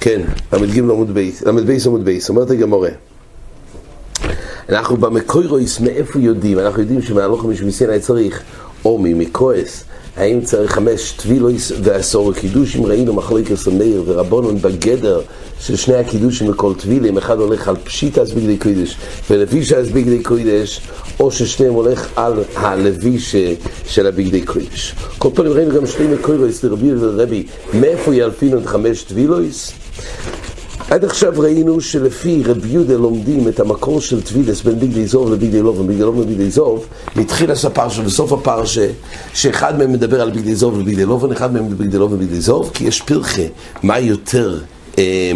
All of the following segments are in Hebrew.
כן, ל"ג עמוד בייס, ל"ב עמוד בייס, אומרת הגמורה. אנחנו במקוירויס, מאיפה יודעים? אנחנו יודעים שמהלוך משמיסין היה צריך או ממכועס, האם צריך חמש טבילויס ועשור קידושים, ראינו מחלוקת מאיר ורבונון בגדר של שני הקידושים בכל טבילים, אחד הולך על פשיטס בגדי קודש ולבישס בגדי קודש, או ששניהם הולך על הלביש של הבגדי קודש. כל פעם ראינו גם שני מקוירויס לרבי ולרבי, מאיפה ילפינו את חמש טבילויס? עד עכשיו ראינו שלפי רב יהודה לומדים את המקור של טבילס בין ביגדי זוב לביגדי לובן, ביגדי לובן לביגדי זוב, מתחיל הפרשה, בסוף הפרשה, שאחד מהם מדבר על ביגדי זוב וביגדי לובן, אחד מהם ביגדי לובן וביגדי זוב, כי יש פרחה, מה יותר, אה,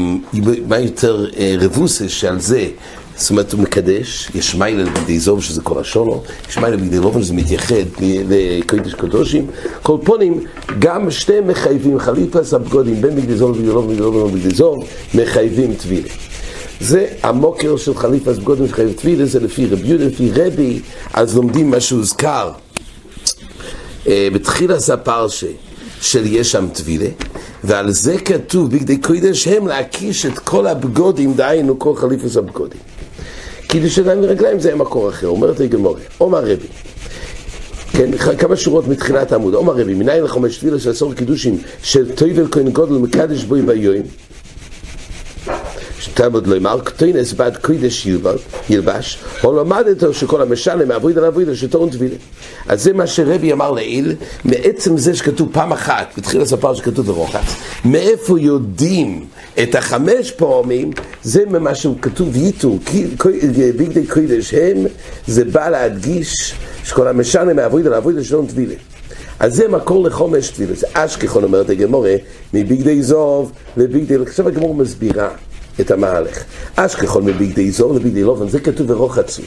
מה יותר אה, רבוסה שעל זה זאת אומרת, הוא מקדש, יש מיילה בגדי זוב שזה כל השונו, יש מיילה בגדי לובן שזה מתייחד לקודש קדושים. כל פונים, גם שתי מחייבים, חליפס הבגודים, בין בגדי זוב לבגדי לובן, בגדי לובן ובגדי זוב, מחייבים טבילה. זה המוקר של חליפס בגודים שחייב טבילה, זה לפי רבי יהודה, לפי רבי, אז לומדים מה שהוזכר. אה, בתחילת הפרשה של יש שם טבילה, ועל זה כתוב בגדי קודש הם להקיש את כל הבגודים, דהיינו כל חליפס הבגודים. קידוש ידיים ורגליים זה מקור אחר, אומרת הגמורה, עומר רבי. כן, כמה שורות מתחילת העמוד, עומר רבי, מנין לחומש תפילה של עשור קידושים של טויבל כהן גודל מקדש בוי ביום תלמוד לא אמר, כתוינס בעד קוידש ילבש, או למדתו שכל המשלם מעבוד על עבודה שתורן טבילה. אז זה מה שרבי אמר לעיל, מעצם זה שכתוב פעם אחת, בתחיל הספר שכתוב ברוחץ, מאיפה יודעים את החמש פעמים, זה ממה שכתוב ייתו, בגדי קוידש הם, זה בא להדגיש שכל המשלם מעבוד על עבודה שתורן טבילה. אז זה מקור לחומש טבילה, זה אשכחון אומרת הגמורה, מבגדי זוב לבגדי, עכשיו הגמורה מסבירה. את המהלך. אשכחול מבגדי זור לבגדי לובון, זה כתוב ורוחצו.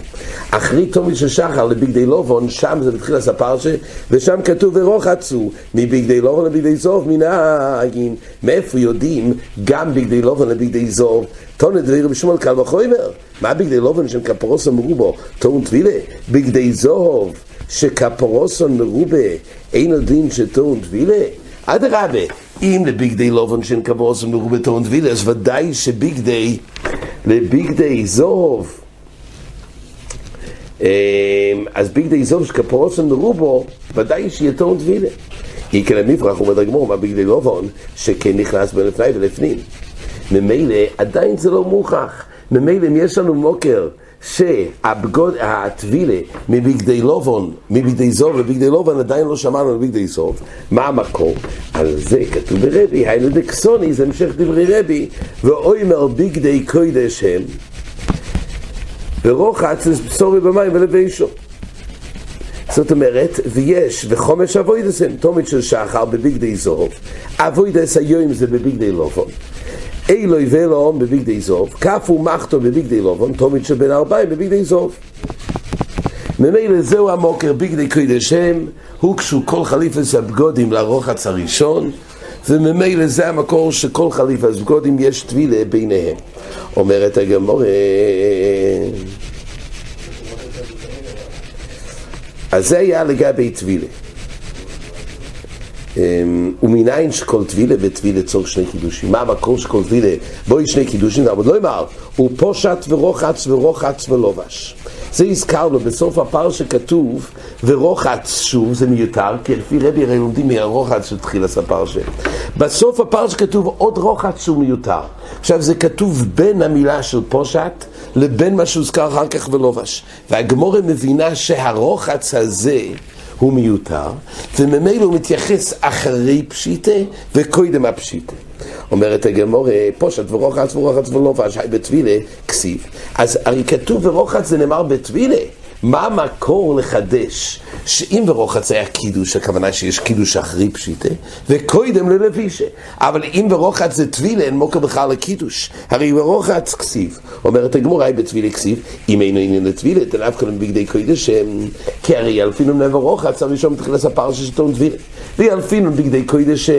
אחרי תומי של שחר לבגדי לובון, שם זה בתחיל הספרשה, ושם כתוב ורוחצו, מבגדי לובון לבגדי זור, מנהגין. מאיפה יודעים גם בגדי לובון לבגדי זור? תונת דביר בשמואל קל וחומר. מה בגדי לובון שם כפרוסון מרובו? טעון טבילה. בגדי זוב שכפרוסון מרובה, אין הדין שטעון טבילה? אדרבה, אם לביגדי לובן שאין כבוס ומרובה טעון טבילה, אז ודאי שביגדי, לביגדי זוב, אז ביגדי זוב שכפרוס ומרובו, ודאי שיהיה טעון טבילה. כי כן המפרח הוא מדגמור מה ביגדי לובן, שכן נכנס בין לפני ולפנים. ממילא, עדיין זה לא מוכח. ממילא אם יש לנו מוקר שהבגוד, הטבילה מבגדי לובון, מבגדי זוב לבגדי לובון, עדיין לא שמענו על בגדי זוב. מה המקור? על זה כתוב ברבי, היינו דקסוני, זה המשך דברי רבי, ואוימר בגדי קוידש הם, ורוחץ בשורי במים ולבישו. זאת אומרת, ויש, וחומש אבוידס הם, תומית של שחר בבגדי זוב, אבוידס היום זה בבגדי לובון. אילוי ואלוהום בביגדי זוב, כפו מחתו בביגדי לובון, תומית שבין ארבעים בביגדי זוב. ממילא זהו המוקר ביגדי קודש הם, הוקשו כל חליפס הבגודים לרוחץ הראשון, וממילא זה המקור שכל חליפס הבגודים יש טבילה ביניהם. אומרת הגמורה... אז זה היה לגבי טבילה. ומניין שכל טבילה וטבילה צורך שני קידושים. מה המקור של כל טבילה? בואי שני קידושים, אבל לא אמר, הוא פושט ורוחץ ורוחץ ולובש. זה הזכרנו, בסוף הפר שכתוב ורוחץ שוב, זה מיותר, כי לפי רבי הרי לומדים מהרוחץ של תחילת הפרשה. בסוף הפר שכתוב עוד רוחץ שהוא מיותר. עכשיו זה כתוב בין המילה של פושט לבין מה שהוזכר אחר כך ולובש. והגמורה מבינה שהרוחץ הזה הוא מיותר, וממילא הוא מתייחס אחרי פשיטה וקודם הפשיטה. אומרת הגמור, פושט ורוחץ ורוחץ ולובש, בטבילה, כסיב. אז הרי כתוב ורוחץ זה נאמר בטבילה. מה המקור לחדש? שאם ורוחץ היה קידוש, הכוונה שיש קידוש אחרי פשיטה, וקודם ללבישה. אבל אם ורוחץ זה טבילה, אין מוקר בכלל לקידוש. הרי ורוחץ כסיב. אומרת הגמור, היי בטבילה כסיב, אם אינו עניין לטבילה, תנאף כלום בגדי קודש, כי הרי ילפינו נבר רוחץ, הראשון מתחיל לספר ששתון טבילה. וילפינו בגדי קודש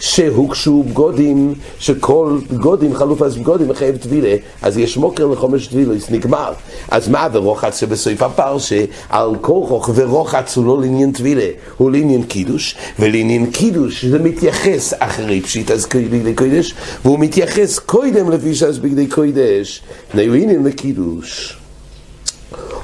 שהוקשו בגודים, שכל בגודים, חלוף אז בגודים, מחייב טבילה, אז יש מוקר לחומש טבילה, נגמר. אז מה ורוחץ שבסוף הפרשה, על כוחוך ורוחץ ורוחץ הוא לא לעניין טבילה, הוא לעניין קידוש, ולעניין קידוש זה מתייחס אחרי פשיט אז בגדי קודש, והוא מתייחס קודם לפי שאז בגדי קודש, נהיו עניין לקידוש.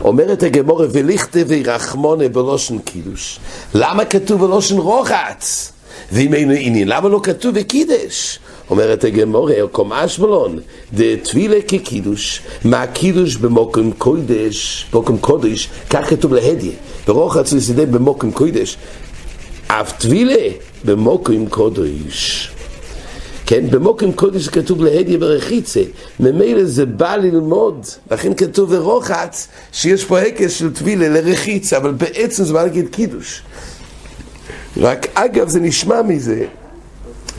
אומרת הגמורה, וליכטה וירחמונה בלושן קידוש. למה כתוב בלושן רוחץ? ואם אינו עניין, למה לא כתוב בקידש? אומרת הגמורה, או קומש בלון, דתבילה כקידוש, מה קידוש במוקם קודש, במוקם קודש, כך כתוב להדיה, ברוחץ לסידי במוקם קודש, אף תבילה במוקם קודש. כן, במוקם קודש כתוב להדיה ברחיצה, ממילא זה בא ללמוד, לכן כתוב ברוחץ שיש פה הקס של טבילה לרחיצה, אבל בעצם זה בא להגיד קידוש. רק אגב זה נשמע מזה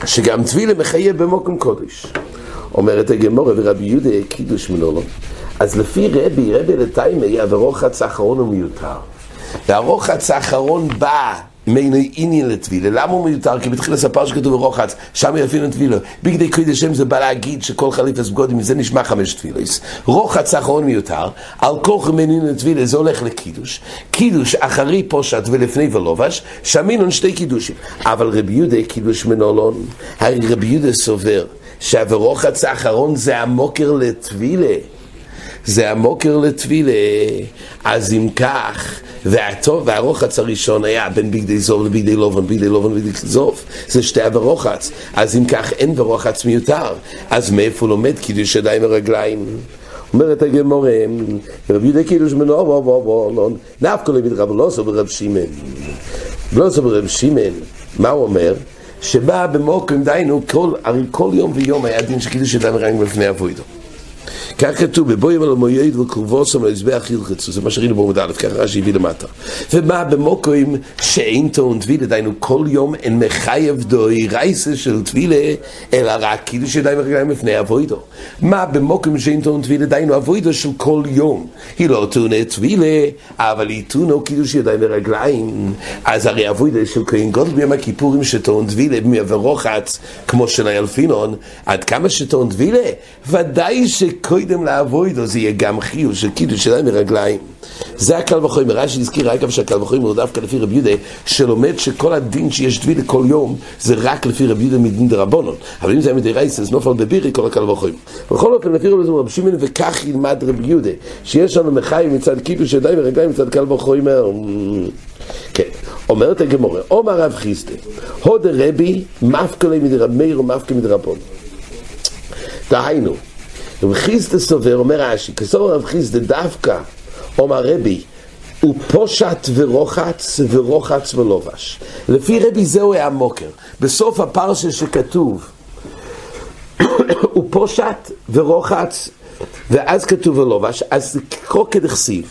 שגם טבילה מחייב במוקם קודש. אומרת הגמורה ורבי יהודה קידוש מנולו. אז לפי רבי, רבי לטיימי, הרוחץ האחרון הוא מיותר. והרוחץ האחרון בא מיני עניין לטבילה. למה הוא מיותר? כי בתחיל הספר שכתוב ברוחץ, שם יפין טבילה. בגדי קודש שם זה בא להגיד שכל חליפס בגודים, זה נשמע חמש טבילס. רוחץ האחרון מיותר, על כוח מיני לטבילה זה הולך לקידוש. קידוש אחרי פושט ולפני ולובש, שמינון שתי קידושים. אבל רבי יהודה קידוש מנולון, הרי רבי יהודה סובר שהברוחץ האחרון זה המוקר לטבילה. זה המוקר לטבילה, אז אם כך, והטוב והרוחץ הראשון היה בין בגדי זוב לבגדי לובן, בגדי לובן ובגדי זוב, זה שתי הברוחץ, אז אם כך אין ברוחץ מיותר, אז מאיפה לומד קידוש ידיים ורגליים? אומרת הגמורה, רבי יהודה קידוש מנור, בוא בוא, לא, נפקו לביד רב עשו ברב שמעון, עשו ברב שמעון, מה הוא אומר? שבא במוקם, דיינו, הרי כל יום ויום היה דין שקידוש ידיים ורגליים לפני אבוידו. כך כתוב, בבוים על המויד וקרובוסם למזבח ילחצו, זה מה שראינו בעמוד א', ככה רש"י הביא למטה. ומה במוקוים שאין טעון טבילה, דהיינו כל יום אין מחייב דוי רייסה של טבילה, אלא רק קידוש ידיים ורגליים לפני אבוידו. מה במוקוים שאין טעון טבילה, דהיינו אבוידו של כל יום. היא לא טעונה טבילה, אבל היא טעונו קידוש ידיים ורגליים. אז הרי אבוידו של כהן גודל ביום הכיפורים שטעון טבילה, ורוחץ, כמו של האלפינון, עד כמה שטעון טבילה, ודאי שקודם קודם לאבוידו זה יהיה גם חיוב של קידוש שלהם מרגליים. זה הקל וחומר, רש"י הזכיר אגב שהקל וחומר הוא דווקא לפי רבי יהודה, שלומד שכל הדין שיש דבי לכל יום, זה רק לפי רבי יהודה מדין דרבנון. אבל אם זה היה מדי רייסס, נופל בבירי כל הקל וחומר. בכל אופן, לפי רבי יהודה, רבי שמעון וכך ילמד רבי יהודה, שיש לנו מחיים מצד קידוש ידיים ורגליים מצד קל וחומר. כן, אומרת הגמורה, עומר רב חיסטה, הודה רבי, מפקא לי מדרב מאיר ומפקא מדרבון. דהיינו, רב חיסדה סובר, אומר רש"י, כסובר רב חיסדה דווקא, אומר רבי, הוא פושט ורוחץ ורוחץ ולובש. לפי רבי זהו היה מוקר. בסוף הפרשה שכתוב, הוא פושט ורוחץ, ואז כתוב ולובש, אז קרוא כדכסיב,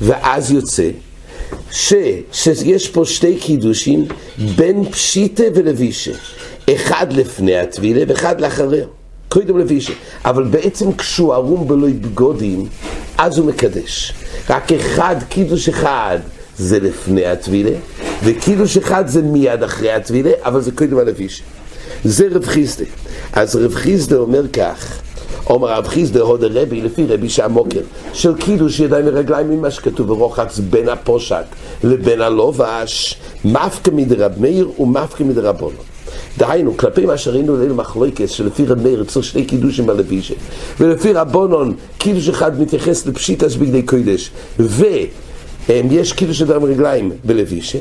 ואז יוצא ש, שיש פה שתי קידושים בין פשיטה ולבישה, אחד לפני הטבילה ואחד לאחריה. קודם לבישה. אבל בעצם כשהוא ערום בלוי בגודים, אז הוא מקדש. רק אחד, קידוש אחד, זה לפני הטבילה, וקידוש אחד זה מיד אחרי הטבילה, אבל זה קודם הלבישה. זה רב חיסדה. אז רב חיסדה אומר כך, אומר רב חיסדה הודה רבי, לפי רבי שהמוקר, של קידוש ידיים ורגליים ממה שכתוב ברוחץ בין הפושט לבין הלובש, מפקא מדרב מאיר ומפקא מדרבונו. דהיינו, כלפי מה שראינו ליל מחלוקס, שלפי רב מאיר צריך שני קידושים בלבישה, ולפי רבונון, קידוש אחד מתייחס לפשיטס בגדי קודש, ויש קידוש אדם רגליים בלבישה,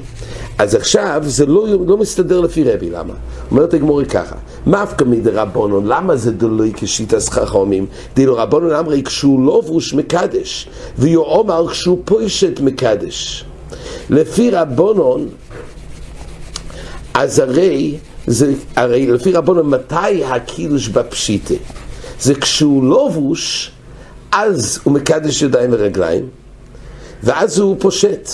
אז עכשיו זה לא, לא מסתדר לפי רבי, למה? אומרת הגמורי ככה, מאפקא מדרבונון, למה זה דלוי כשיטס חכמים? דילו רבונון אמרי כשהוא לא ברוש מקדש, ויאמר כשהוא פוישת מקדש. לפי רבונון, אז הרי זה, הרי לפי רבונו, מתי הקידוש בפשיטה? זה כשהוא לובוש, אז הוא מקדש ידיים ורגליים, ואז הוא פושט.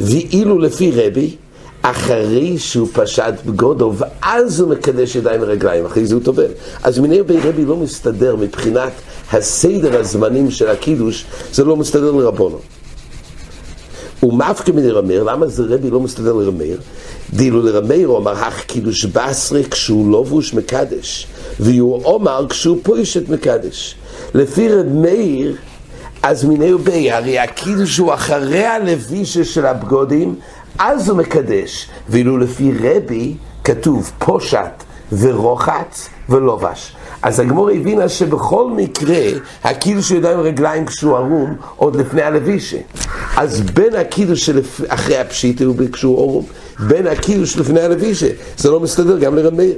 ואילו לפי רבי, אחרי שהוא פשט בגודו, ואז הוא מקדש ידיים ורגליים, אחרי זה הוא טובל. אז מיני בי רבי לא מסתדר מבחינת הסדר הזמנים של הקידוש, זה לא מסתדר לרבונו. ומאפקא מן רמר, למה זה רבי לא מסתדר לרמר? דילו לרמר אומר הך קידוש בסרי כשהוא לובוש מקדש, והוא אומר כשהוא פוישת מקדש. לפי רב מאיר, אז מיני ובי, הרי הקידוש הוא אחרי הלווישה של הבגודים, אז הוא מקדש. ואילו לפי רבי, כתוב פושט ורוחץ ולובש. אז הגמור הבינה שבכל מקרה, הקידוש של ידיים ורגליים כשהוא ערום, עוד לפני הלווישה. אז בין הקידוש של אחרי הפשיטה וכשהוא ערום, בין הקידוש לפני הלווישה, זה לא מסתדר גם לרמיר.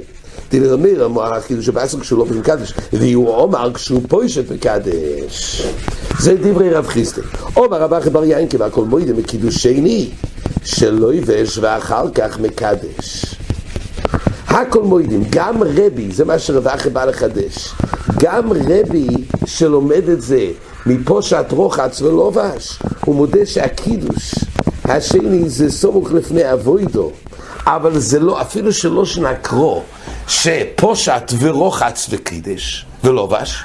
דלרמיר אמר הקידוש שבעשר כשהוא לא מקדש, והוא עומר כשהוא פוישת מקדש. זה דברי רב חיסטי. עומר רב אחי בר יינקי והכל מוידה מקידוש שני, שלא יבש ואחר כך מקדש. הכל מוידים, גם רבי, זה מה שרב אחי בא לחדש, גם רבי שלומד את זה מפושט רוחץ ולובש, הוא מודה שהקידוש השני זה סמוך לפני אבוידו, אבל זה לא, אפילו שלא שנקרו, שפושט ורוחץ וקידש ולובש,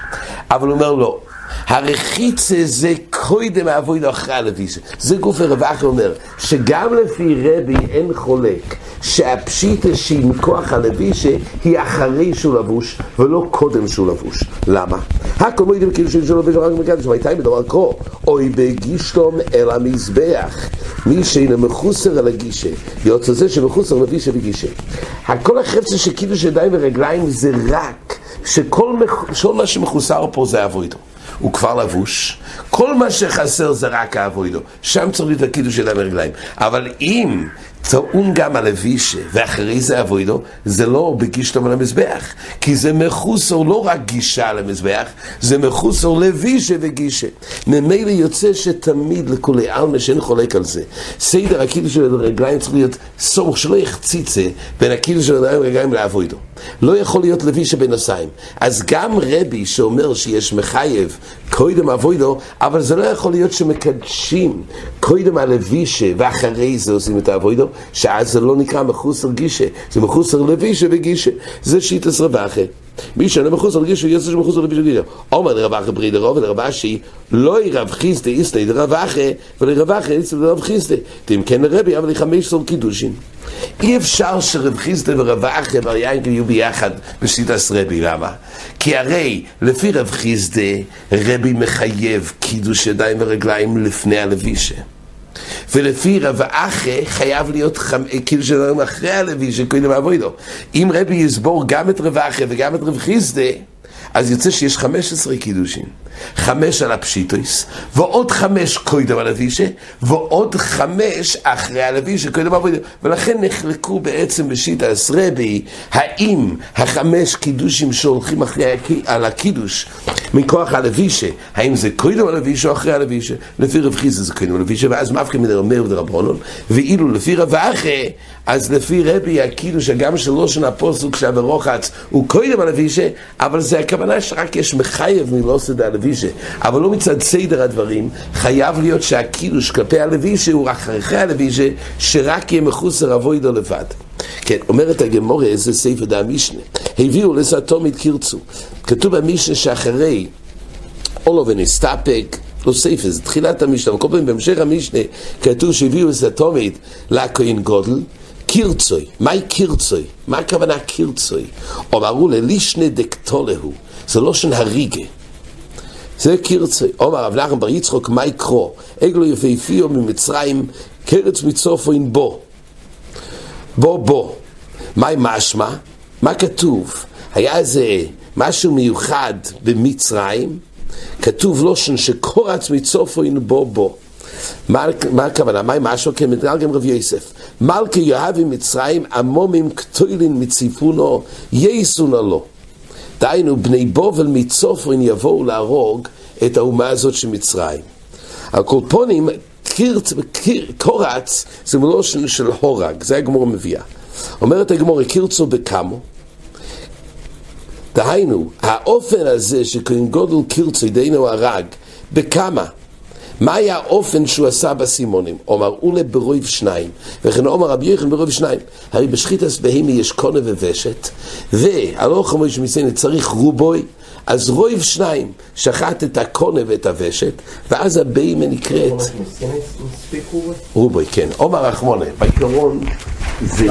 אבל הוא אומר לא, הרחיצה זה קודם אבוידו אחרי הלווישה. זה גוף הרבח אומר, שגם לפי רבי אין חולק, שהפשיטה שהיא מכוח הלווישה היא אחרי שהוא לבוש, ולא קודם שהוא לבוש. למה? הכל מוידים כאילו שהוא לבוש רק מקדש, והייתה בדבר קרו, אוי בגישתום אל המזבח, מי שאינו מחוסר על הגישה, יוצא זה שמחוסר לווישה וגישה. הכל החפצה שקידוש ידיים ורגליים זה רק שכל מה שמחוסר פה זה אבוידו. הוא כבר לבוש, כל מה שחסר זה רק האבוידו, שם צריך להיות הקידוש של הרגליים. אבל אם טעון גם על הווישה, ואחרי זה אבוידו, זה לא בגישתו על המזבח, כי זה מחוסר לא רק גישה על המזבח, זה מחוסר לווישה וגישה. ממילא יוצא שתמיד לכולי עלמה שאין חולק על זה. סדר הקידוש של הרגליים צריך להיות סורך שלא יחציצה בין הקידוש של הרגליים לאבוידו. לא יכול להיות לווישה בנוסיים. אז גם רבי שאומר שיש מחייב קודם אבוידו, אבל זה לא יכול להיות שמקדשים קודם הלווישה ואחרי זה עושים את האבוידו, שאז זה לא נקרא מחוסר גישה, זה מחוסר לבישה וגישה. זה שיטס רבחה. מי שאינו מחוסר גישה, יעשה שמחוסר לבישה וגישה. אומר לרבחה ברי דרוב ולרבשי, לא ירב חיסטה איסטה דרבחה, ולרבחה איסטה דרב חיסטה. אם כן לרבי, אבל חמש סול קידושין. אי אפשר שרב חיסטה ורבחה בר יינקל יהיו ביחד בשיטס רבי, למה? כי הרי לפי רב חיסטה, רבי מחייב קידוש ידיים ורגליים לפני הלבישה. ולפי רב אחי חייב להיות חמ... כאילו שלום אחרי הלוי שקודם אבוידו. אם רבי יסבור גם את רב אחי וגם את רב חיסדה, אז יוצא שיש 15 קידושים. חמש על הפשיטויס, ועוד חמש קודם על אבישה, ועוד חמש אחרי על אבישה, קודם על אבישה. ולכן נחלקו בעצם בשיטה רבי, האם החמש קידושים שהולכים אחרי על הקידוש מכוח על אבישה, האם זה קודם על אבישה או אחרי על אבישה? לפי רב חיסא זה קודם על אבישה, ואז מבחין מן הרמר ודרבנון, ואילו לפי רב אחי, אז לפי רבי הקידוש, הגם של ראשון הפוסק שהברוחץ הוא קודם על אבישה, אבל זה הכוונה שרק יש מחייב מלוסד על הלווישה, אבל לא מצד סדר הדברים, חייב להיות שהקידוש כלפי הלווישה הוא רק אחרי הלווישה, שרק יהיה מחוסר אבוידו לבד. כן, אומרת הגמורה, איזה ספר דה המשנה, הביאו לסתומית קירצו. כתוב במשנה שאחרי אולו ונסתפק, לא ספר, זה תחילת המשנה, אבל כל פעם בהמשך המשנה כתוב שהביאו לסתומית לכהן גודל, קירצוי, מהי קירצוי? מה הכוונה קירצוי? אמרו ללישנה דקטולהו, זה לא שן הריגה. זה קירצי. אומר רב נחם בר יצחוק, מה יקרו? עגלו יפהפיו ממצרים, קרץ מצופוין בו. בו בו. מהי משמע? מה כתוב? היה איזה משהו מיוחד במצרים, כתוב לושן שקורץ מצופוין בו בו. מה, הכוונה? מה משהו כמתגלגם רב יוסף? מלכי יאהבי מצרים, עמומים קטוילין מציפונו, יסונו לו. דהיינו, בני בובל מצופרין יבואו להרוג את האומה הזאת של מצרים. על כל פונים, קירץ, קיר, קורץ זה מלושן של הורג, זה הגמור מביאה. אומרת הגמור, קירצו בקמו. דהיינו, האופן הזה שכהן גודל קירצו ידינו הרג, בכמה? מה היה האופן שהוא עשה בסימונים? אומר אולה ברויב שניים, וכן אומר רבי יוחנן ברויב שניים. הרי בשחיטס בהמי יש קונה וושת, והלוך חמור שמסיינת צריך רובוי, אז רויב שניים שחט את הקונה ואת הוושת, ואז הבהמה נקראת... רובוי, כן. עומר רחמונה, בעיקרון זה...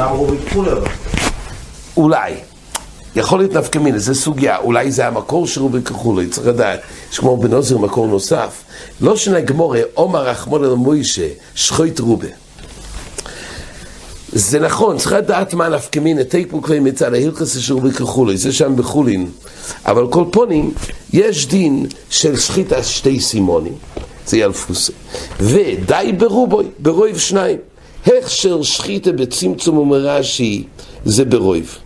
אולי. יכול להיות נפקא מינה, זה סוגיה, אולי זה המקור של רובי ככולי, צריך לדעת, יש כמו בנוזר מקור נוסף. לא שנגמורה, עומר רחמון אל מוישה, שחוית רובה. זה נכון, צריך לדעת מה נפקא מינה, תקפו כבר מצד ההילכס של ככולי, זה שם בחולין. אבל כל פונים, יש דין של שחית שתי סימונים, זה ילפוסי. ודי ברובוי, ברויב שניים. הכשר שחיתה בצמצום ומרש"י זה ברויב.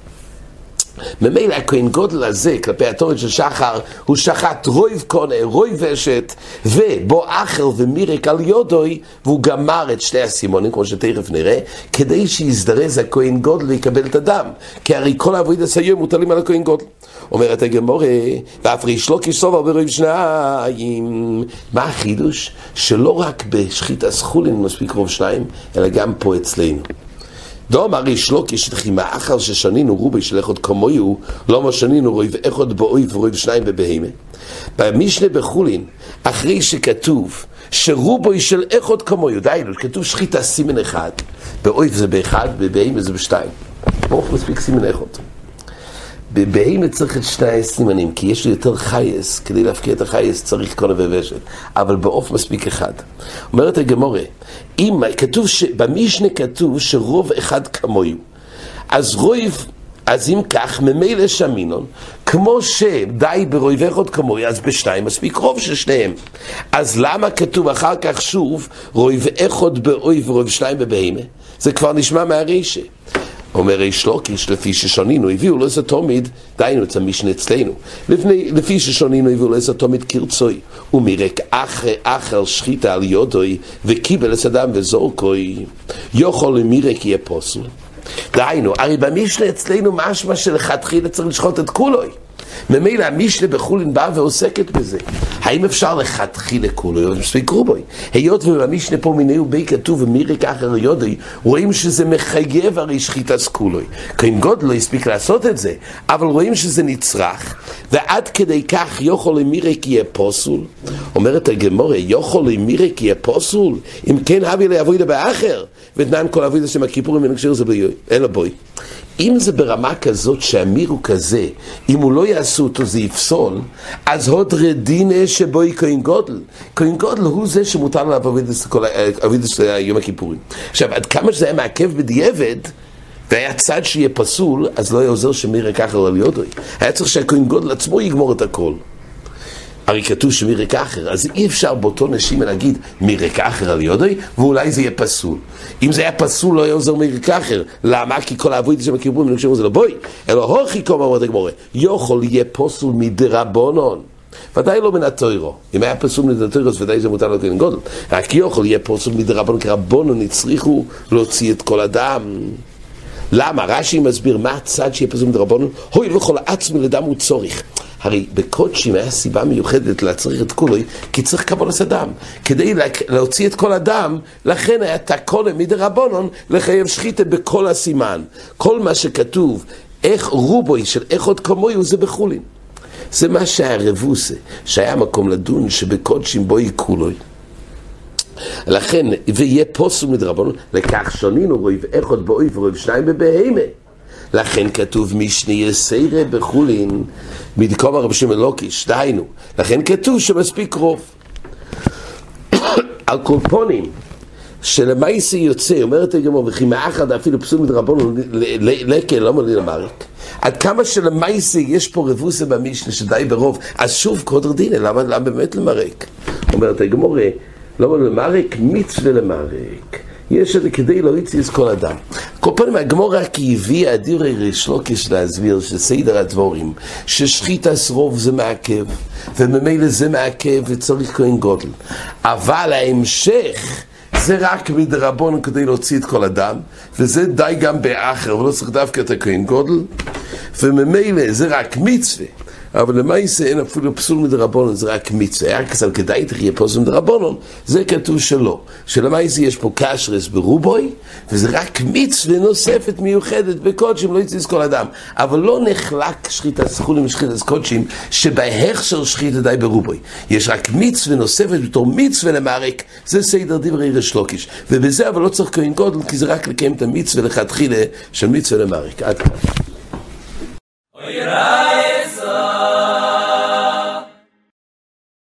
ממילא הכהן גודל הזה, כלפי התורת של שחר, הוא שחט רויב קונה, רויב אשת, ובו אחר ומירק על יודוי, והוא גמר את שני הסימונים, כמו שתכף נראה, כדי שיזדרז הכהן גודל ויקבל את הדם. כי הרי כל העבודה היום מוטלים על הכהן גודל. אומרת הגמורה, ואף ריש לא כסובר ברוב שניים. מה החידוש? שלא רק בשחית הסחולין מספיק רוב שניים, אלא גם פה אצלנו. דומר ריש לא כשתחי מאחר ששנינו רובי של אחד לא מה שנינו רויב אחד באויב ורויב שניים בבהמה. במשנה בחולין, אחרי שכתוב שרובוי של אחד כמוהו, דיינו, כתוב שחיטה סימן אחד, באויב זה באחד, בבהמה זה בשתיים. ברוך מספיק סימן אחד. בהמה צריך את שני הסימנים, כי יש לי יותר חייס, כדי להפקיע את החייס צריך קונה ובשת, אבל בעוף מספיק אחד. אומרת הגמורה, אם כתוב, ש... במשנה כתוב שרוב אחד כמוהו, אז רויב, אז אם כך, ממילא שמינון, כמו שדי ברויב אחד כמוהו, אז בשניים מספיק רוב של שניהם. אז למה כתוב אחר כך שוב, רויב אחד באויב ורויב שניים בבהמה? זה כבר נשמע מהרישה. אומר ריש לוקיש, לפי ששנינו, הביאו לו איזה תומיד, דהיינו את המשנה אצלנו. לפני, לפי ששנינו הביאו לו איזה תומיד קרצוי, ומרק אחר, אחר שחיטה על יודוי, וקיבל את אדם וזורקוי, יוכל למירק יהיה פוסל. דהיינו, הרי במשנה אצלנו משמע שלכתחילה צריך לשחוט את כולוי. ממילא המשנה בחולין באה ועוסקת בזה. האם אפשר לכתחיל לכולו? או מספיק רובוי. היות ובמשנה פה מיני ובי כתוב ומירי ככה יודי, רואים שזה מחייב הרי שחיטת כולוי. כהן גוד לא הספיק לעשות את זה, אבל רואים שזה נצרך, ועד כדי כך יוכל למירי כי יהיה פוסול. אומרת הגמורה, יוכל למירי כי יהיה פוסול? אם כן, אבי לאבוידה באחר, ותנן כל אבוידה שם הכיפורים בוי, אלא בוי. אם זה ברמה כזאת שהמיר הוא כזה, אם הוא לא יעשו אותו זה יפסול, אז הוד רדינה שבוי כהן גודל. כהן גודל הוא זה שמותר עליו אבידס יום הכיפורים. עכשיו, עד כמה שזה היה מעכב בדיעבד, והיה צד שיהיה פסול, אז לא היה עוזר שמיר יקח על יודוי. היה צריך שהכהן גודל עצמו יגמור את הכל. הרי כתוב שמירק אחר, אז אי אפשר באותו נשימה להגיד מירק אחר על יודוי, ואולי זה יהיה פסול. אם זה היה פסול לא היה עוזר מירק אחר. למה? כי כל העבודה שם הכיבורים ונקשרו זה לא בואי, אלא הוכי קום אמרת הגמורה, יוכל יהיה פסול מדרבנון. ודאי לא מן התוירו. אם היה פסול מן התוירו, אז ודאי זה מותר לכהן גודל. רק יוכל יהיה פסול מדרבנון, כי רבונון הצליחו להוציא את כל הדם. למה? רש"י מסביר מה הצד שיהיה פסול מדרבנון, הוי וכל עצמי לדם הוא צורך. הרי בקודשים היה סיבה מיוחדת להצריך את כולוי, כי צריך קבולת הדם. כדי להוציא את כל הדם, לכן היה תקונה מדי רבונון לחייב שחיתה בכל הסימן. כל מה שכתוב, איך רובוי של איך עוד כמוהו זה בחולין. זה מה שהיה רבוסה, שהיה מקום לדון שבקודשים בואי כולוי. לכן, ויהיה פוסו מדרבנון, לכך שנינו רויב אחד באויב ורויב שניים בבהמה. לכן כתוב משנה יסיירה בחולין מדקום הרב שמעון לוקיש, דהיינו, לכן כתוב שמספיק רוב. על קולפונים, שלמעשה יוצא, אומרת הגמור, וכי מאחד אפילו פסול מדרבנו לקל, לא מולי למרק. עד כמה שלמעשה יש פה רבוסה במשנה שדי ברוב, אז שוב קודר דינא, למה, למה באמת למרק? אומרת הגמור, לא מולי למרק, מצווה למרק. יש את זה כדי את כל אדם. כל פעם הגמור רק הביאה דברי ריש לוקיש להסביר שסדר הדבורים, ששחית רוב זה מעכב, וממילא זה מעכב וצריך כהן גודל. אבל ההמשך זה רק מדרבון כדי להוציא את כל אדם, וזה די גם באחר, ולא צריך דווקא את הכהן גודל, וממילא זה רק מצווה. אבל למעשה אין אפילו פסול מדרבנון, זה רק מצווה. היה כסל כדאי תחיה פסול מדרבנון, זה כתוב שלא. שלמעשה יש פה קשרס ברובוי, וזה רק מצווה נוספת מיוחדת בקודשים, לא יצא כל אדם. אבל לא נחלק שחית הסחולים ושחית קודשים, שבהכשר שחית די ברובוי. יש רק מצווה נוספת בתור מצווה למערק, זה סדר דברי ריש לוקיש. ובזה אבל לא צריך כהן גודל, כי זה רק לקיים את המצווה לכתחילה של מצווה למערק. עד כאן.